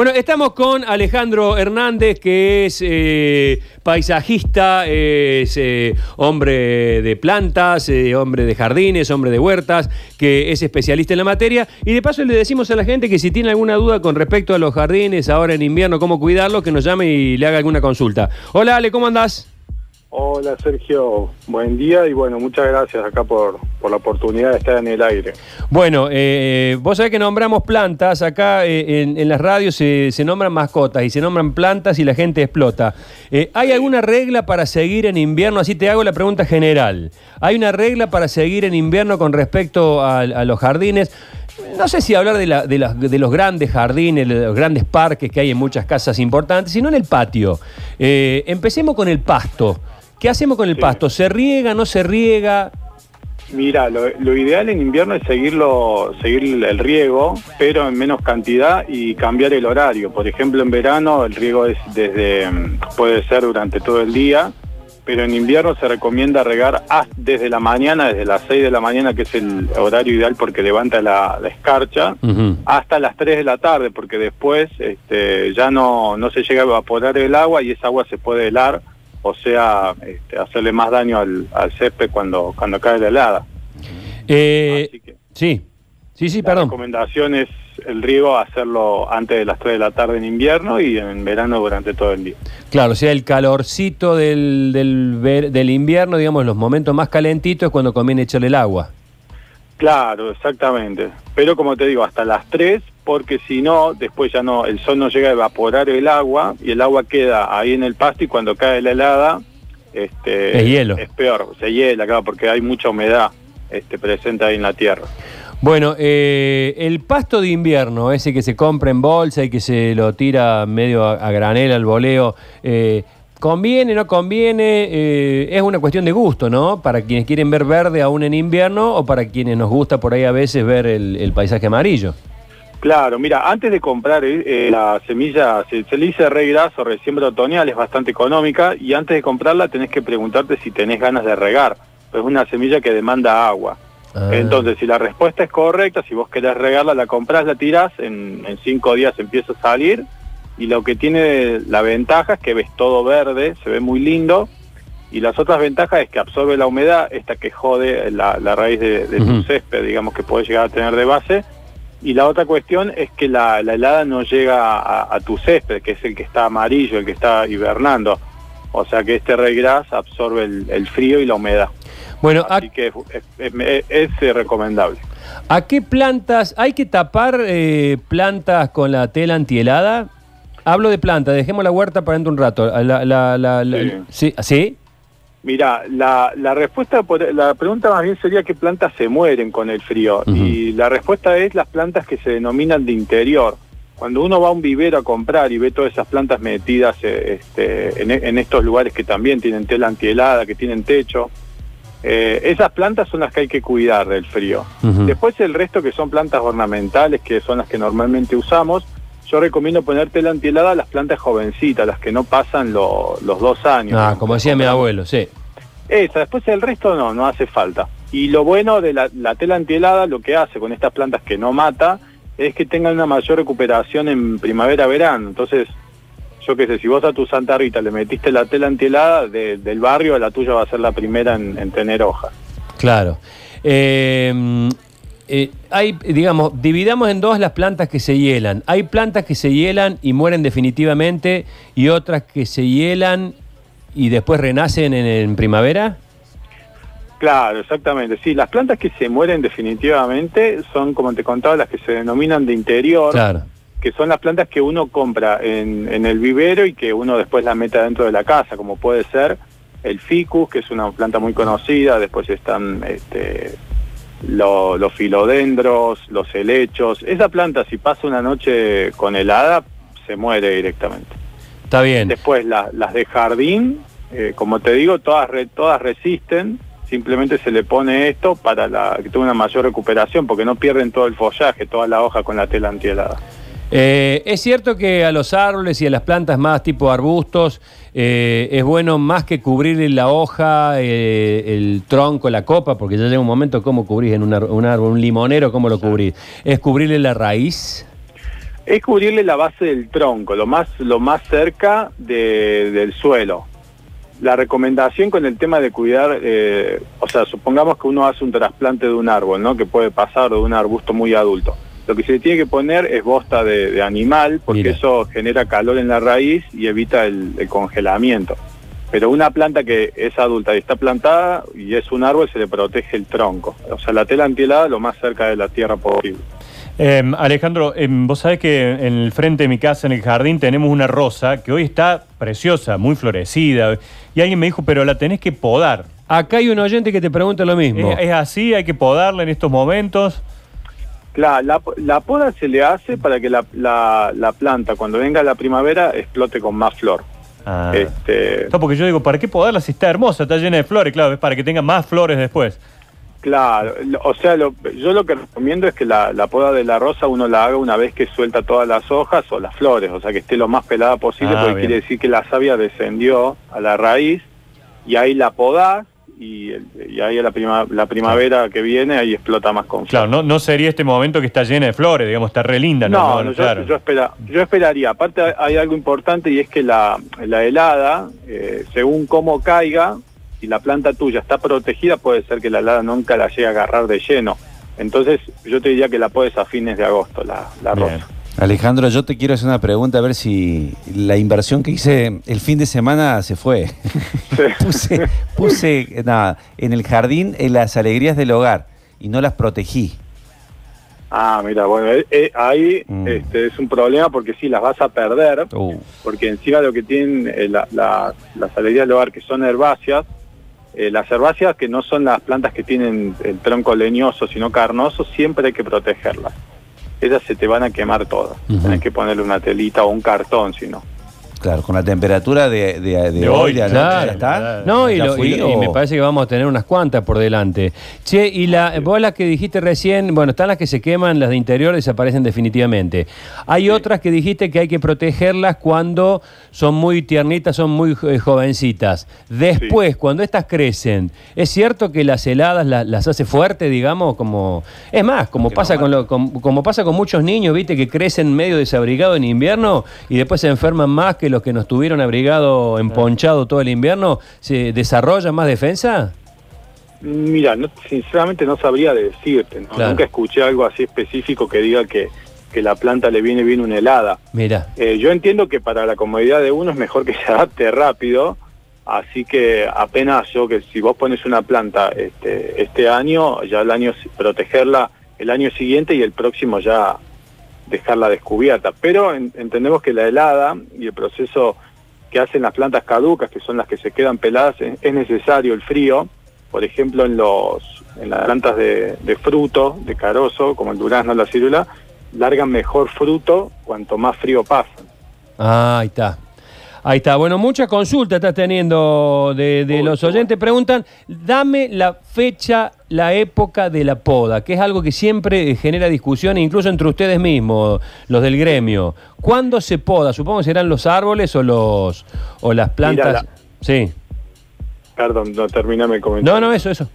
Bueno, estamos con Alejandro Hernández, que es eh, paisajista, es eh, hombre de plantas, eh, hombre de jardines, hombre de huertas, que es especialista en la materia. Y de paso le decimos a la gente que si tiene alguna duda con respecto a los jardines, ahora en invierno, cómo cuidarlos, que nos llame y le haga alguna consulta. Hola Ale, ¿cómo andás? Hola Sergio, buen día y bueno, muchas gracias acá por, por la oportunidad de estar en el aire. Bueno, eh, vos sabés que nombramos plantas, acá eh, en, en las radios se, se nombran mascotas y se nombran plantas y la gente explota. Eh, ¿Hay alguna regla para seguir en invierno? Así te hago la pregunta general. ¿Hay una regla para seguir en invierno con respecto a, a los jardines? No sé si hablar de, la- de las- de los grandes jardines, de los grandes parques que hay en muchas casas importantes, sino en el patio. Eh, empecemos con el pasto. ¿Qué hacemos con el Sí. pasto? ¿Se riega, no se riega? Mira, lo, lo ideal en invierno es seguirlo, seguir el riego, pero en menos cantidad y cambiar el horario. Por ejemplo, en verano el riego es desde, mm, puede ser durante todo el día, pero en invierno se recomienda regar desde la mañana, desde las 6 de la mañana, que es el horario ideal porque levanta la, la escarcha, hasta las 3 de la tarde, porque después este, ya no, no se llega a evaporar el agua y esa agua se puede helar, o sea, este, hacerle más daño al, al césped cuando, cuando cae la helada. Eh, Así que sí, sí, sí, la perdón. recomendación es el riego hacerlo antes de las 3 de la tarde en invierno y en verano durante todo el día. Claro, o sea, el calorcito del, del, del invierno, digamos, los momentos más calentitos es cuando conviene echarle el agua. Claro, exactamente. Pero como te digo, hasta las 3, porque si no, después ya no, el sol no llega a evaporar el agua y el agua queda ahí en el pasto y cuando cae la helada, este, Es hielo. Es peor, se hiela, claro, porque hay mucha humedad este, presente ahí en la tierra. Bueno, eh, el pasto de invierno, ese que se compra en bolsa y que se lo tira medio a, a granel al voleo, eh, ¿conviene, no conviene? Eh, es una cuestión de gusto, ¿no? Para quienes quieren ver verde aún en invierno o para quienes nos gusta por ahí a veces ver el, el paisaje amarillo. Claro, mira, antes de comprar eh, eh, la semilla, se, se le dice rey graso, resiembra otoñal, es bastante económica y antes de comprarla tenés que preguntarte si tenés ganas de regar, pues es una semilla que demanda agua. Ah. Entonces, si la respuesta es correcta, si vos querés regarla, la comprás, la tirás, en, en cinco días empieza a salir y lo que tiene la ventaja es que ves todo verde, se ve muy lindo y las otras ventajas es que absorbe la humedad, esta que jode la, la raíz de, tu césped, digamos que puede llegar a tener de base. Y la otra cuestión es que la, la helada no llega a, a tu césped, que es el que está amarillo, el que está hibernando. O sea que este regras absorbe el, el frío y la humedad. Bueno, ¿a, Así que es, es- es- es, eh, recomendable. a qué plantas hay que tapar eh, plantas con la tela antihelada? Hablo de plantas, dejemos la huerta para dentro un rato. La, la- la- la- ¿Sí? ¿Sí? Mira, la, la respuesta, por- la pregunta más bien sería qué plantas se mueren con el frío. Y la respuesta es las plantas que se denominan de interior. Cuando uno va a un vivero a comprar y ve todas esas plantas metidas eh, este, en, en estos lugares que también tienen tela antihelada, que tienen techo, eh, esas plantas son las que hay que cuidar del frío. Después el resto que son plantas ornamentales, que son las que normalmente usamos, yo recomiendo poner tela antihelada a las plantas jovencitas, las que no pasan lo- los dos años. Ah, como decía mi abuelo, sí. Esa, después el resto no, no hace falta. Y lo bueno de la, la tela antihelada, lo que hace con estas plantas que no mata, es que tengan una mayor recuperación en primavera-verano. Entonces, yo qué sé, si vos a tu Santa Rita le metiste la tela antihelada de- del barrio, la tuya va a ser la primera en, en tener hojas. Claro. Eh, eh, hay, digamos, dividamos en dos las plantas que se hielan. Hay plantas que se hielan y mueren definitivamente y otras que se hielan y después renacen en, en primavera. Claro, exactamente. Sí, las plantas que se mueren definitivamente son, como te contaba, las que se denominan de interior. Claro. que son las plantas que uno compra en, en el vivero y que uno después la mete dentro de la casa, como puede ser el ficus, que es una planta muy conocida, después están este, lo- los filodendros, los helechos. Esa planta, si pasa una noche con helada, se muere directamente. Está bien. Después la- las de jardín, eh, como te digo, todas, re- todas resisten, simplemente se le pone esto para la, que tenga una mayor recuperación, porque no pierden todo el follaje, toda la hoja con la tela antihelada. Eh, es cierto que a los árboles y a las plantas más tipo arbustos eh, es bueno más que cubrirle la hoja, eh, el tronco, la copa, porque ya llega un momento cómo cubrís en un, árbol, un limonero, cómo lo cubrís. Es cubrirle la raíz. Es cubrirle la base del tronco, lo más, lo más cerca de- del suelo. La recomendación con el tema de cuidar, eh, o sea, supongamos que uno hace un trasplante de un árbol, ¿no? Que puede pasar de un arbusto muy adulto. Lo que se le tiene que poner es bosta de, de animal, porque Mira. eso genera calor en la raíz y evita el, el congelamiento. Pero una planta que es adulta y está plantada y es un árbol, se le protege el tronco. O sea, la tela antihelada lo más cerca de la tierra posible. Eh, Alejandro, eh, vos sabés que en el frente de mi casa, en el jardín, tenemos una rosa que hoy está preciosa, muy florecida. Y alguien me dijo, pero la tenés que podar. Acá hay un oyente que te pregunta lo mismo. ¿Es, es así? ¿Hay que podarla en estos momentos? Claro, la, la poda se le hace para que la, la- la planta cuando venga la primavera explote con más flor. Ah. Este, No, porque yo digo, ¿para qué podarla si está hermosa? Está llena de flores, claro, es para que tenga más flores después. claro, o sea, lo- yo lo que recomiendo es que la, la poda de la rosa uno la haga una vez que suelta todas las hojas o las flores, o sea, que esté lo más pelada posible, Ah, porque bien. quiere decir que la savia descendió a la raíz y ahí la podás y, ahí a la, prima- la primavera que viene ahí explota más con. Claro, no, no sería este momento que está llena de flores, digamos, está re linda. No, No, no, yo, claro. yo espera, yo esperaría. Aparte hay- algo importante y es que la, la helada, eh, según cómo caiga, si la planta tuya está protegida, puede ser que la helada nunca la llegue a agarrar de lleno. Entonces yo te diría que la puedes a fines de agosto, la, la rosa. Alejandro, yo te quiero hacer una pregunta a ver si la inversión que hice el fin de semana se fue. puse, puse nada, en el jardín en las alegrías del hogar y no las protegí. Ah, mira, bueno, eh, eh, ahí Mm. este, es un problema porque sí, las vas a perder, Uh, porque encima lo que tienen eh, la- la- las alegrías del hogar que son herbáceas, las herbáceas que no son las plantas que tienen el tronco leñoso, sino carnoso, siempre hay que protegerlas. Esas se te van a quemar todas. Tenés que ponerle una telita o un cartón, si no. Claro, con la temperatura de, de- de De hoy, de claro, ya está. No, y, ¿Ya lo- fui y- y o- me parece que vamos a tener unas cuantas por delante. Che, y la, vos las que dijiste recién, bueno, están las que se queman, las de interior desaparecen definitivamente. Hay otras que dijiste que hay que protegerlas cuando son muy tiernitas, son muy eh, jovencitas. Después, cuando estas crecen, ¿es cierto que las heladas la- las hace fuerte, digamos? como Es más, como pasa, no con lo- con- como pasa con muchos niños, viste, que crecen medio desabrigados en invierno y después se enferman más que los que no estuvieron abrigado, emponchado todo el invierno, ¿se desarrolla más defensa? Mira, no- sinceramente no sabría decirte. ¿no? Claro. Nunca escuché algo así específico que diga que, que la planta le viene bien una helada. Mira, Eh, yo entiendo que para la comodidad de uno es mejor que se adapte rápido, así que apenas yo que si vos pones una planta este, este año, ya el año protegerla el año siguiente y el próximo ya dejarla descubierta. Pero en- entendemos que la helada y el proceso que hacen las plantas caducas, que son las que se quedan peladas, es, es necesario el frío. Por ejemplo, en los en las plantas de, fruto, de carozo, como el durazno, la círula, largan mejor fruto cuanto más frío pasan. ah, ahí está. Ahí está. Bueno, muchas consultas estás teniendo de, de los oyentes. Preguntan, dame la fecha, la época de la poda, que es algo que siempre eh, genera discusión, incluso entre ustedes mismos, los del gremio. ¿Cuándo se poda? Supongo que serán los árboles o los o las plantas. la- Sí. Perdón, no terminame el comentario. No, no, eso, eso.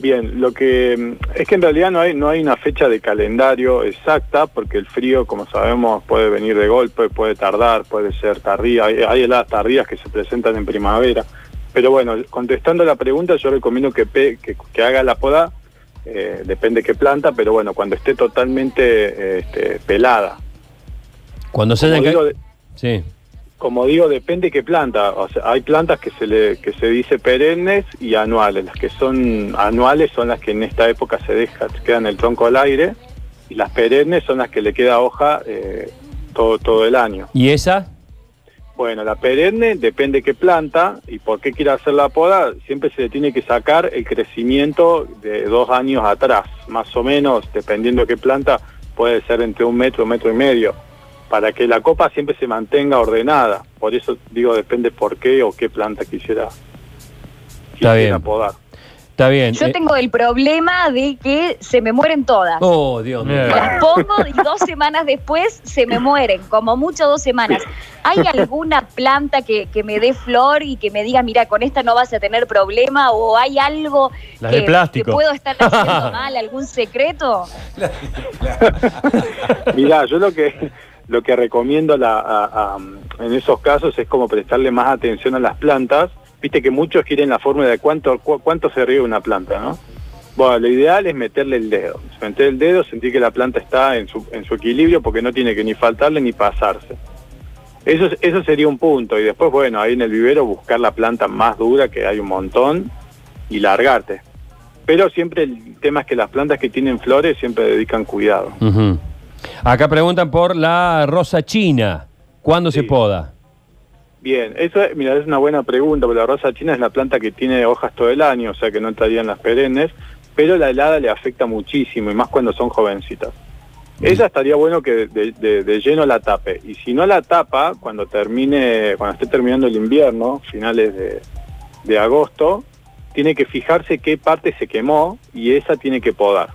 Bien, lo que es que en realidad no hay no hay una fecha de calendario exacta porque el frío, como sabemos, puede venir de golpe, puede tardar, puede ser tardía. Hay, hay heladas tardías que se presentan en primavera. Pero bueno, contestando la pregunta, yo recomiendo que pe- que, que haga la poda, eh, depende qué planta, pero bueno, cuando esté totalmente eh, este, pelada. Cuando se hayan digo, Sí. Como digo, depende qué planta. O sea, hay plantas que se le que se dice perennes y anuales. Las que son anuales son las que en esta época se deja, se quedan el tronco al aire y las perennes son las que le queda hoja eh, todo todo el año. ¿Y esa? Bueno, la perenne depende qué planta y por qué quiere hacer la poda. Siempre se le tiene que sacar el crecimiento de dos años atrás, más o menos, dependiendo qué planta, puede ser entre un metro, un metro y medio, para que la copa siempre se mantenga ordenada. Por eso digo, depende por qué o qué planta quisiera, quisiera bien. podar. Está bien. Yo Eh, tengo el problema de que se me mueren todas. Oh, Dios mío. Las pongo y dos semanas después se me mueren, como mucho dos semanas. ¿Hay alguna planta que, que me dé flor y que me diga, mira, con esta no vas a tener problema? ¿O hay algo Las que, de plástico. que puedo estar haciendo mal, algún secreto? Mirá, yo lo que lo que recomiendo en esos casos es como prestarle más atención a las plantas. Viste que muchos quieren la fórmula de cuánto, cu- se riega una planta, ¿no? Bueno, lo ideal es meterle el dedo. Meter el dedo, sentir que la planta está en su, equilibrio porque no tiene que ni faltarle ni pasarse. Eso, es- eso sería un punto. Y después, bueno, ahí en el vivero buscar la planta más dura, que hay un montón, y largarte. Pero siempre el tema es que las plantas que tienen flores siempre dedican cuidado. Acá preguntan por la rosa china. ¿Cuándo se poda? Bien, eso es, mira, es una buena pregunta, porque la rosa china es la planta que tiene hojas todo el año, o sea que no entrarían las perennes, pero la helada le afecta muchísimo, y más cuando son jovencitas. Esa estaría bueno que de, de- de lleno la tape, y si no la tapa, cuando termine, cuando esté terminando el invierno, finales de, de agosto, tiene que fijarse qué parte se quemó, y esa tiene que podar.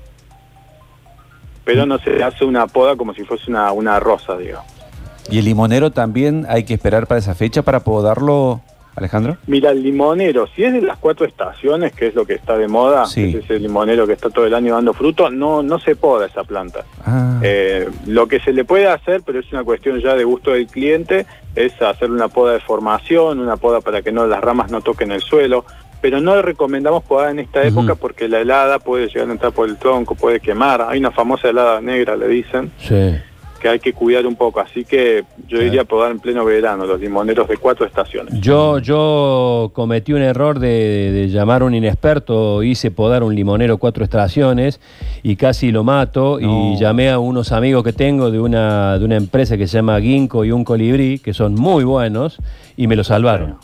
Pero no se hace una poda como si fuese una, una rosa, digamos. ¿Y el limonero también hay que esperar para esa fecha para podarlo, Alejandro? Mira, el limonero, si es de las cuatro estaciones, que es lo que está de moda, Sí. que es ese limonero que está todo el año dando fruto, no, no se poda esa planta. Ah, Eh, lo que se le puede hacer, pero es una cuestión ya de gusto del cliente, es hacer una poda de formación, una poda para que no las ramas no toquen el suelo, pero no recomendamos podar en esta época porque la helada puede llegar a entrar por el tronco, puede quemar. Hay una famosa helada negra, le dicen, Sí. que hay que cuidar un poco, así que yo diría podar en pleno verano, los limoneros de cuatro estaciones. Yo, yo cometí un error de, de llamar a un inexperto, hice podar un limonero cuatro estaciones y casi lo mato y llamé a unos amigos que tengo de una, de una empresa que se llama Ginkgo y un colibrí, que son muy buenos y me lo salvaron.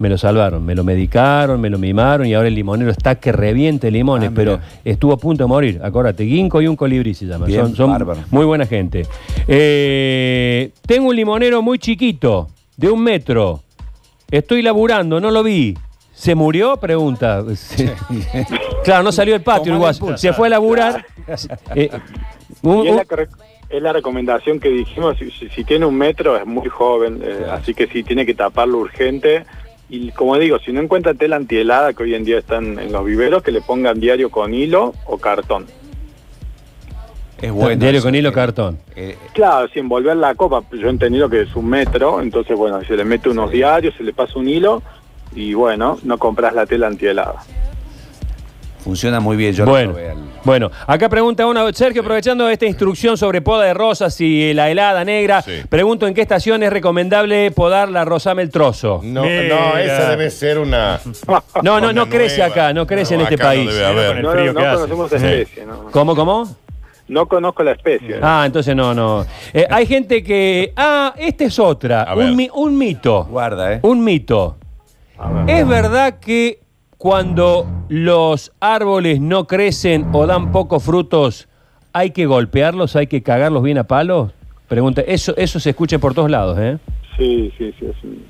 Me lo salvaron, me lo medicaron, me lo mimaron y ahora el limonero está que reviente limones, Ah, pero estuvo a punto de morir. Acuérdate, Ginkgo y un colibrí se llama. Bien, son muy buena gente. Eh, tengo un limonero muy chiquito, de un metro. Estoy laburando, no lo vi. ¿Se murió? Pregunta. Sí. claro, no salió del patio el guaso. Se fue a laburar. Eh, un- Y es un- la, corre- es la recomendación que dijimos, si, si- si tiene un metro es muy joven, eh, así que sí tiene que taparlo urgente. Y como digo, si no encuentra tela antihelada, que hoy en día están en los viveros, que le pongan diario con hilo o cartón. es bueno. diario con hilo, Eh, cartón. eh, Claro, sin envolver la copa, yo he entendido que es un metro, entonces bueno, se le mete unos diarios, se le pasa un hilo y bueno, no compras la tela antihelada. Funciona muy bien. Yo Bueno, al- bueno, acá pregunta uno, Sergio, aprovechando esta instrucción sobre poda de rosas y la helada negra, Sí. pregunto en qué estación es recomendable podar la rosame el trozo. No, Mira. no, esa debe ser una. No, no, no crece nueva. acá, no crece en No, este acá no país. debe haber. No, no, conocemos la Sí. especie, no, ¿Cómo, cómo? no conozco la especie. Ah, entonces no, no. Eh, hay gente que. Ah, esta es otra. A ver. Un, un mito. Guarda, ¿eh? Un mito. A ver. ¿Es verdad que cuando los árboles no crecen o dan pocos frutos, hay que golpearlos, hay que cagarlos bien a palos? Pregunta, eso, eso se escucha por todos lados, ¿eh? Sí, sí, sí. sí.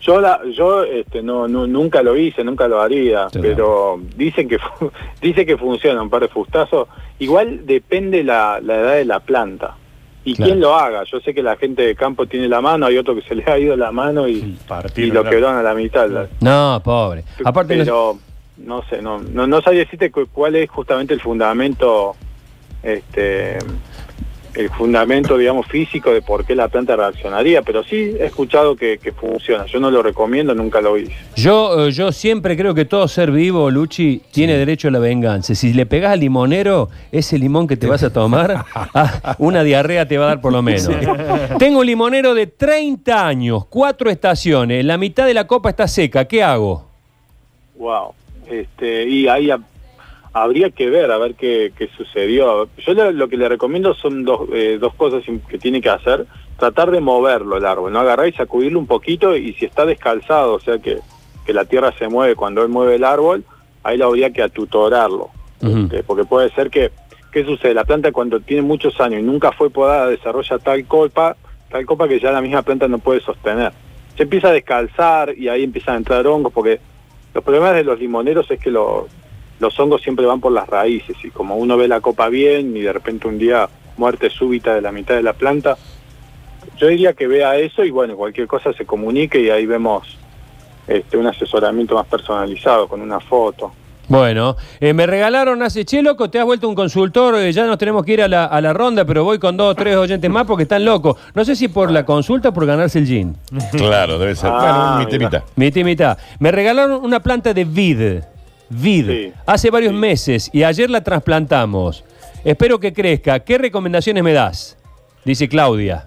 Yo, la, yo este, no, no, nunca lo hice, nunca lo haría, Sí. pero dicen que dice que funciona un par de fustazos. Igual depende la, la edad de la planta y Claro. quién lo haga. Yo sé que la gente de campo tiene la mano, hay otro que se le ha ido la mano y, y lo quebraron a la mitad. No, pobre. Aparte, pero no sé, no, no, no sabía decirte cu- cuál es justamente el fundamento, este, el fundamento, digamos, físico de por qué la planta reaccionaría, pero sí he escuchado que, que funciona. Yo no lo recomiendo, nunca lo hice. yo, eh, yo siempre creo que todo ser vivo, Luchi, tiene derecho a la venganza. Si le pegas al limonero, ese limón que te vas a tomar, ah, una diarrea te va a dar por lo menos. Tengo un limonero de 30 años, cuatro estaciones, la mitad de la copa está seca, ¿qué hago? Wow. Este, y ahí habría que ver, a ver qué, qué sucedió. Yo lo, lo que le recomiendo son dos, eh, dos cosas que tiene que hacer. Tratar de moverlo el árbol, no agarrar y sacudirlo un poquito y si está descalzado, o sea que, que la tierra se mueve cuando él mueve el árbol, ahí lo habría que atutorarlo. Este, porque puede ser que, ¿qué sucede? La planta cuando tiene muchos años y nunca fue podada desarrolla tal copa, tal copa que ya la misma planta no puede sostener. Se empieza a descalzar y ahí empiezan a entrar hongos porque los problemas de los limoneros es que lo- los hongos siempre van por las raíces y como uno ve la copa bien y de repente un día muerte súbita de la mitad de la planta, yo diría que vea eso y bueno, cualquier cosa se comunique y ahí vemos este, un asesoramiento más personalizado con una foto. Bueno, eh, me regalaron hace, che, loco, te has vuelto un consultor, eh, ya nos tenemos que ir a la, a la ronda, pero voy con dos o tres oyentes más porque están locos. No sé si por la consulta o por ganarse el gin. Claro, debe ser. Ah, bueno, mitad mitad. Mitad y mitad. Me regalaron una planta de vid. Vid. Sí. Hace varios Sí. meses y ayer la trasplantamos. Espero que crezca. ¿Qué recomendaciones me das? Dice Claudia.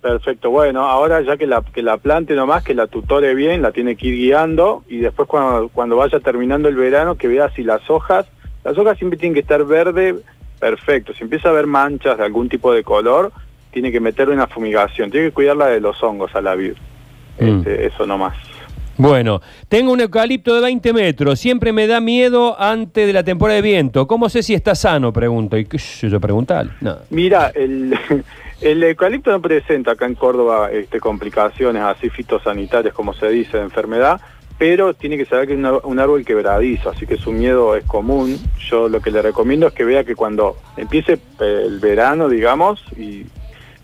Perfecto, bueno, ahora ya que la, que la plante nomás, que la tutore bien, la tiene que ir guiando y después cuando, cuando vaya terminando el verano que vea si las hojas, las hojas siempre tienen que estar verde, perfecto, si empieza a ver manchas de algún tipo de color, tiene que meterle una fumigación, tiene que cuidarla de los hongos a la vid, Mm. Este, eso nomás. Bueno, tengo un eucalipto de 20 metros. Siempre me da miedo antes de la temporada de viento. ¿Cómo sé si está sano? Pregunto. ¿Y qué yo preguntar? No. Mira, el, el eucalipto no presenta acá en Córdoba este, complicaciones así fitosanitarias, como se dice, de enfermedad, pero tiene que saber que es un árbol quebradizo, así que su miedo es común. Yo lo que le recomiendo es que vea que cuando empiece el verano, digamos, y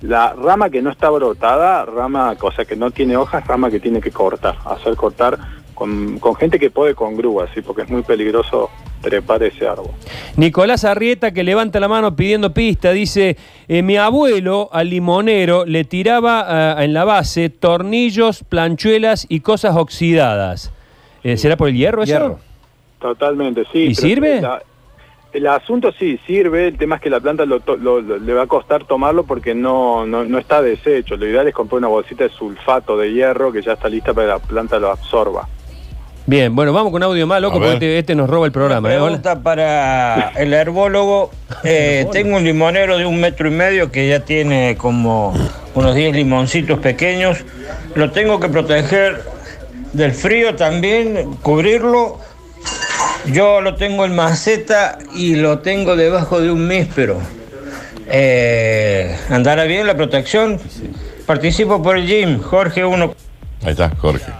la rama que no está brotada, rama, o sea que no tiene hojas, rama que tiene que cortar, hacer cortar con, con gente que puede con grúas, ¿sí? porque es muy peligroso trepar ese árbol. Nicolás Arrieta, que levanta la mano pidiendo pista, dice: eh, Mi abuelo al limonero le tiraba ah, en la base tornillos, planchuelas y cosas oxidadas. Eh, ¿Será por el hierro eso? Hierro. Totalmente, sí. ¿Y sirve? la- el asunto sí sirve, el tema es que la planta lo to- lo- lo- le va a costar tomarlo porque no, no, no está deshecho. Lo ideal es comprar una bolsita de sulfato de hierro que ya está lista para que la planta lo absorba. Bien, bueno, vamos con audio más, loco, porque este, este nos roba el programa. ¿eh? Pregunta para el herbólogo. Eh, tengo un limonero de un metro y medio que ya tiene como unos 10 limoncitos pequeños. Lo tengo que proteger del frío también, cubrirlo. Yo lo tengo en maceta y lo tengo debajo de un míspero. Eh, ¿Andará bien la protección? Participo por el gym, Jorge 1. Ahí está, Jorge.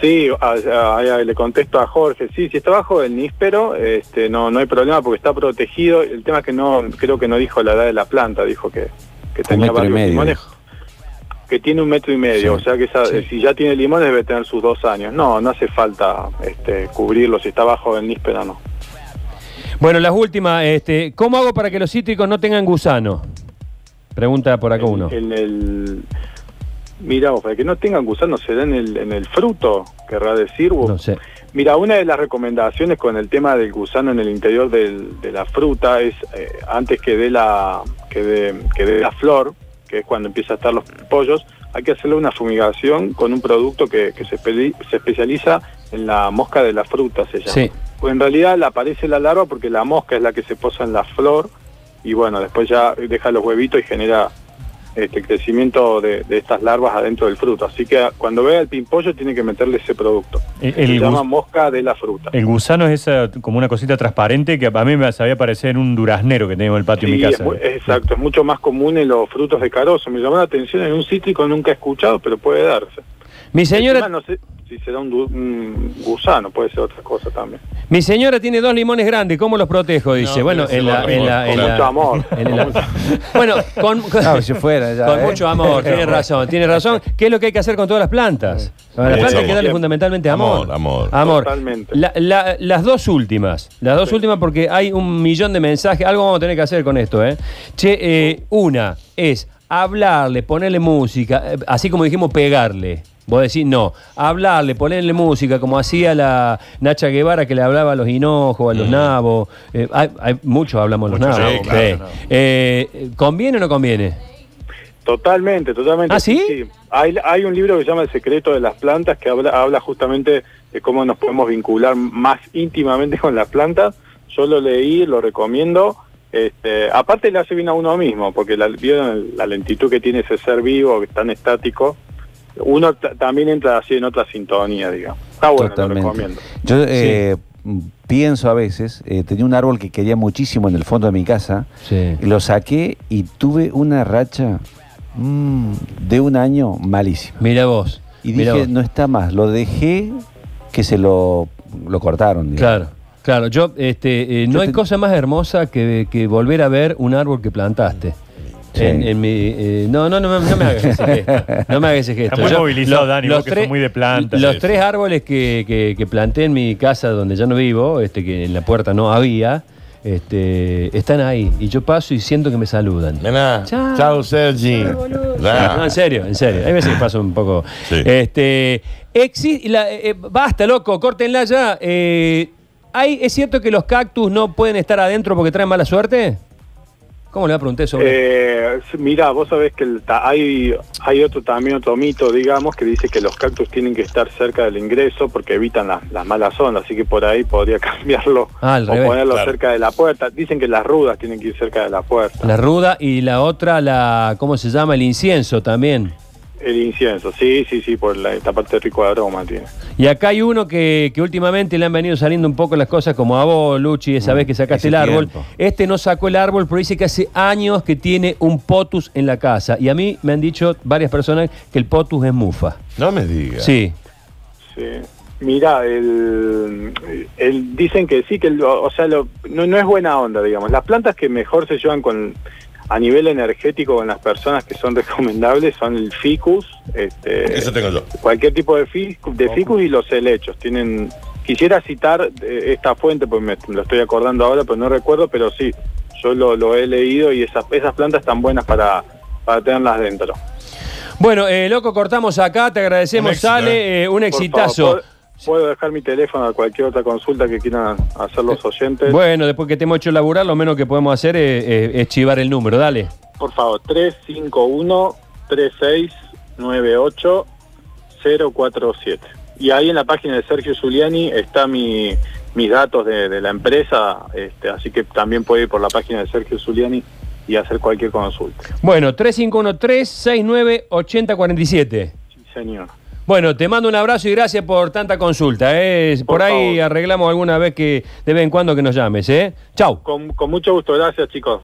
Sí, a- a- a- le contesto a Jorge, sí, si está bajo el níspero, este, no, no hay problema porque está protegido. El tema es que no, creo que no dijo la edad de la planta, dijo que, que tenía varios limones. Que tiene un metro y medio, o sea que esa- si ya tiene limones debe tener sus dos años. No, no hace falta este, cubrirlo, si está bajo el níspero no. Bueno, las últimas, este, ¿cómo hago para que los cítricos no tengan gusano? Pregunta por acá uno. En el, mira, para que no tengan gusanos, se da en el, en el fruto, querrá decir. vos. No sé. Mira, una de las recomendaciones con el tema del gusano en el interior del- de la fruta es eh, antes que dé la que dé, que dé la flor, que es cuando empieza a estar los pollos, hay que hacerle una fumigación con un producto que, que se, espe- se especializa en la mosca de la fruta, se llama. Sí. Pues en realidad le aparece la larva porque la mosca es la que se posa en la flor y bueno, después ya deja los huevitos y genera este crecimiento de, de estas larvas adentro del fruto. Así que cuando vea el pimpollo tiene que meterle ese producto. El- se llama mosca de la fruta. El gusano es esa como una cosita transparente que a mí me sabía parecer en un duraznero que tengo en el patio de Sí, mi es casa. muy- exacto, es mucho más común en los frutos de carozo. Me llamó la atención en un cítrico, nunca he escuchado, pero puede darse. Mi señora, Encima, no sé si será un, un gusano, puede ser otra cosa también. mi señora tiene dos limones grandes, ¿cómo los protejo? Dice. No, bueno, en la, con en la, en mucho la- amor. en la- bueno, con, No, si fuera ya, con ¿eh? mucho amor, tiene razón, tiene razón. ¿Qué es lo que hay que hacer con todas las plantas? A las plantas hay que amor. darle fundamentalmente amor. Amor, amor. Totalmente. La- la- las dos últimas, las dos últimas porque hay un millón de mensajes, algo vamos a tener que hacer con esto, ¿eh? Che, eh, una es hablarle, ponerle música, eh, así como dijimos pegarle. Vos decís, no, hablarle, ponerle música, como hacía la Nacha Guevara que le hablaba a los hinojos, a los nabos. eh, hay, hay- muchos hablamos a los nabos. sí, claro, sí. Eh, ¿Conviene o no conviene? Totalmente, totalmente. ¿Ah, sí? Hay, hay un libro que se llama El secreto de las plantas que habla, habla justamente de cómo nos podemos vincular más íntimamente con las plantas. Yo lo leí, lo recomiendo. Este, aparte le hace bien a uno mismo, porque la, vieron la lentitud que tiene ese ser vivo, que es tan estático, uno también entra así en otra sintonía, digamos. Está bueno, lo recomiendo. Yo eh, pienso a veces, eh, tenía un árbol que quería muchísimo en el fondo de mi casa, Sí. lo saqué y tuve una racha mm, de un año malísima. Mira vos. Y mira dije, vos. no está más, lo dejé que se lo, lo cortaron. digamos. Claro, claro. Yo, este, eh, no Yo hay te- cosa más hermosa que, que volver a ver un árbol que plantaste. Sí. En, en mi, eh, no, no, no, me- no me hagas ese gesto. No me hagas ese gesto. Está muy movilizado, Dani, vos que sos tres- muy de plantas. Los tres árboles que, que- que planté en mi casa donde ya no vivo, este, que en la puerta no había, este, están ahí. Y yo paso y siento que me saludan. Nena, Chao. chao, Sergi. No, en serio, en serio. Hay veces que paso un poco. Sí. Este, exi- la- eh, basta, loco, córtenla ya. Eh, ¿hay, ¿Es cierto que los cactus no pueden estar adentro porque traen mala suerte? ¿Cómo le preguntar sobre Eh, mira, vos sabés que el ta- hay, hay otro también otro mito, digamos, que dice que los cactus tienen que estar cerca del ingreso porque evitan las, las malas ondas, así que por ahí podría cambiarlo Ah, o revés. ponerlo Claro. cerca de la puerta. Dicen que las rudas tienen que ir cerca de la puerta. La ruda y la otra, la ¿cómo se llama? El incienso también. El incienso, sí, sí, sí, por la, esta parte rico de aroma tiene. Y acá hay uno que, que últimamente le han venido saliendo un poco las cosas como a vos, Luchi, esa vez que sacaste el árbol. tiempo. Este no sacó el árbol, pero dice que hace años que tiene un potus en la casa. Y a mí me han dicho varias personas que el potus es mufa. No me digas. Sí. Sí. Mira, el, el- dicen que sí, que el- o sea, lo- no, no es buena onda, digamos. Las plantas que mejor se llevan con a nivel energético con las personas que son recomendables son el ficus, este, Eso tengo yo. cualquier tipo de, ficus, de ficus y los helechos. Tienen, quisiera citar eh, esta fuente, pues me lo estoy acordando ahora, pero no recuerdo, pero sí, yo lo, lo he leído y esas, esas plantas están buenas para, para tenerlas dentro. Bueno, eh, loco, cortamos acá, te agradecemos, Un éxito, sale, eh, un Por exitazo. favor, ¿puedo- Puedo dejar mi teléfono a cualquier otra consulta que quieran hacer los oyentes. Bueno, después que te hemos hecho laburar, lo menos que podemos hacer es, es- es chivar el número, dale. Por favor, 351-3698-047. Y ahí en la página de Sergio Zuliani está mi, mis datos de, de la empresa, este, así que también puede ir por la página de Sergio Zuliani y hacer cualquier consulta. Bueno, 3513-698047. Sí, señor. Bueno, te mando un abrazo y gracias por tanta consulta. ¿eh? Por, Por ahí favor. arreglamos alguna vez que de vez en cuando que nos llames. ¿eh? Chau. Con, con mucho gusto, gracias chicos.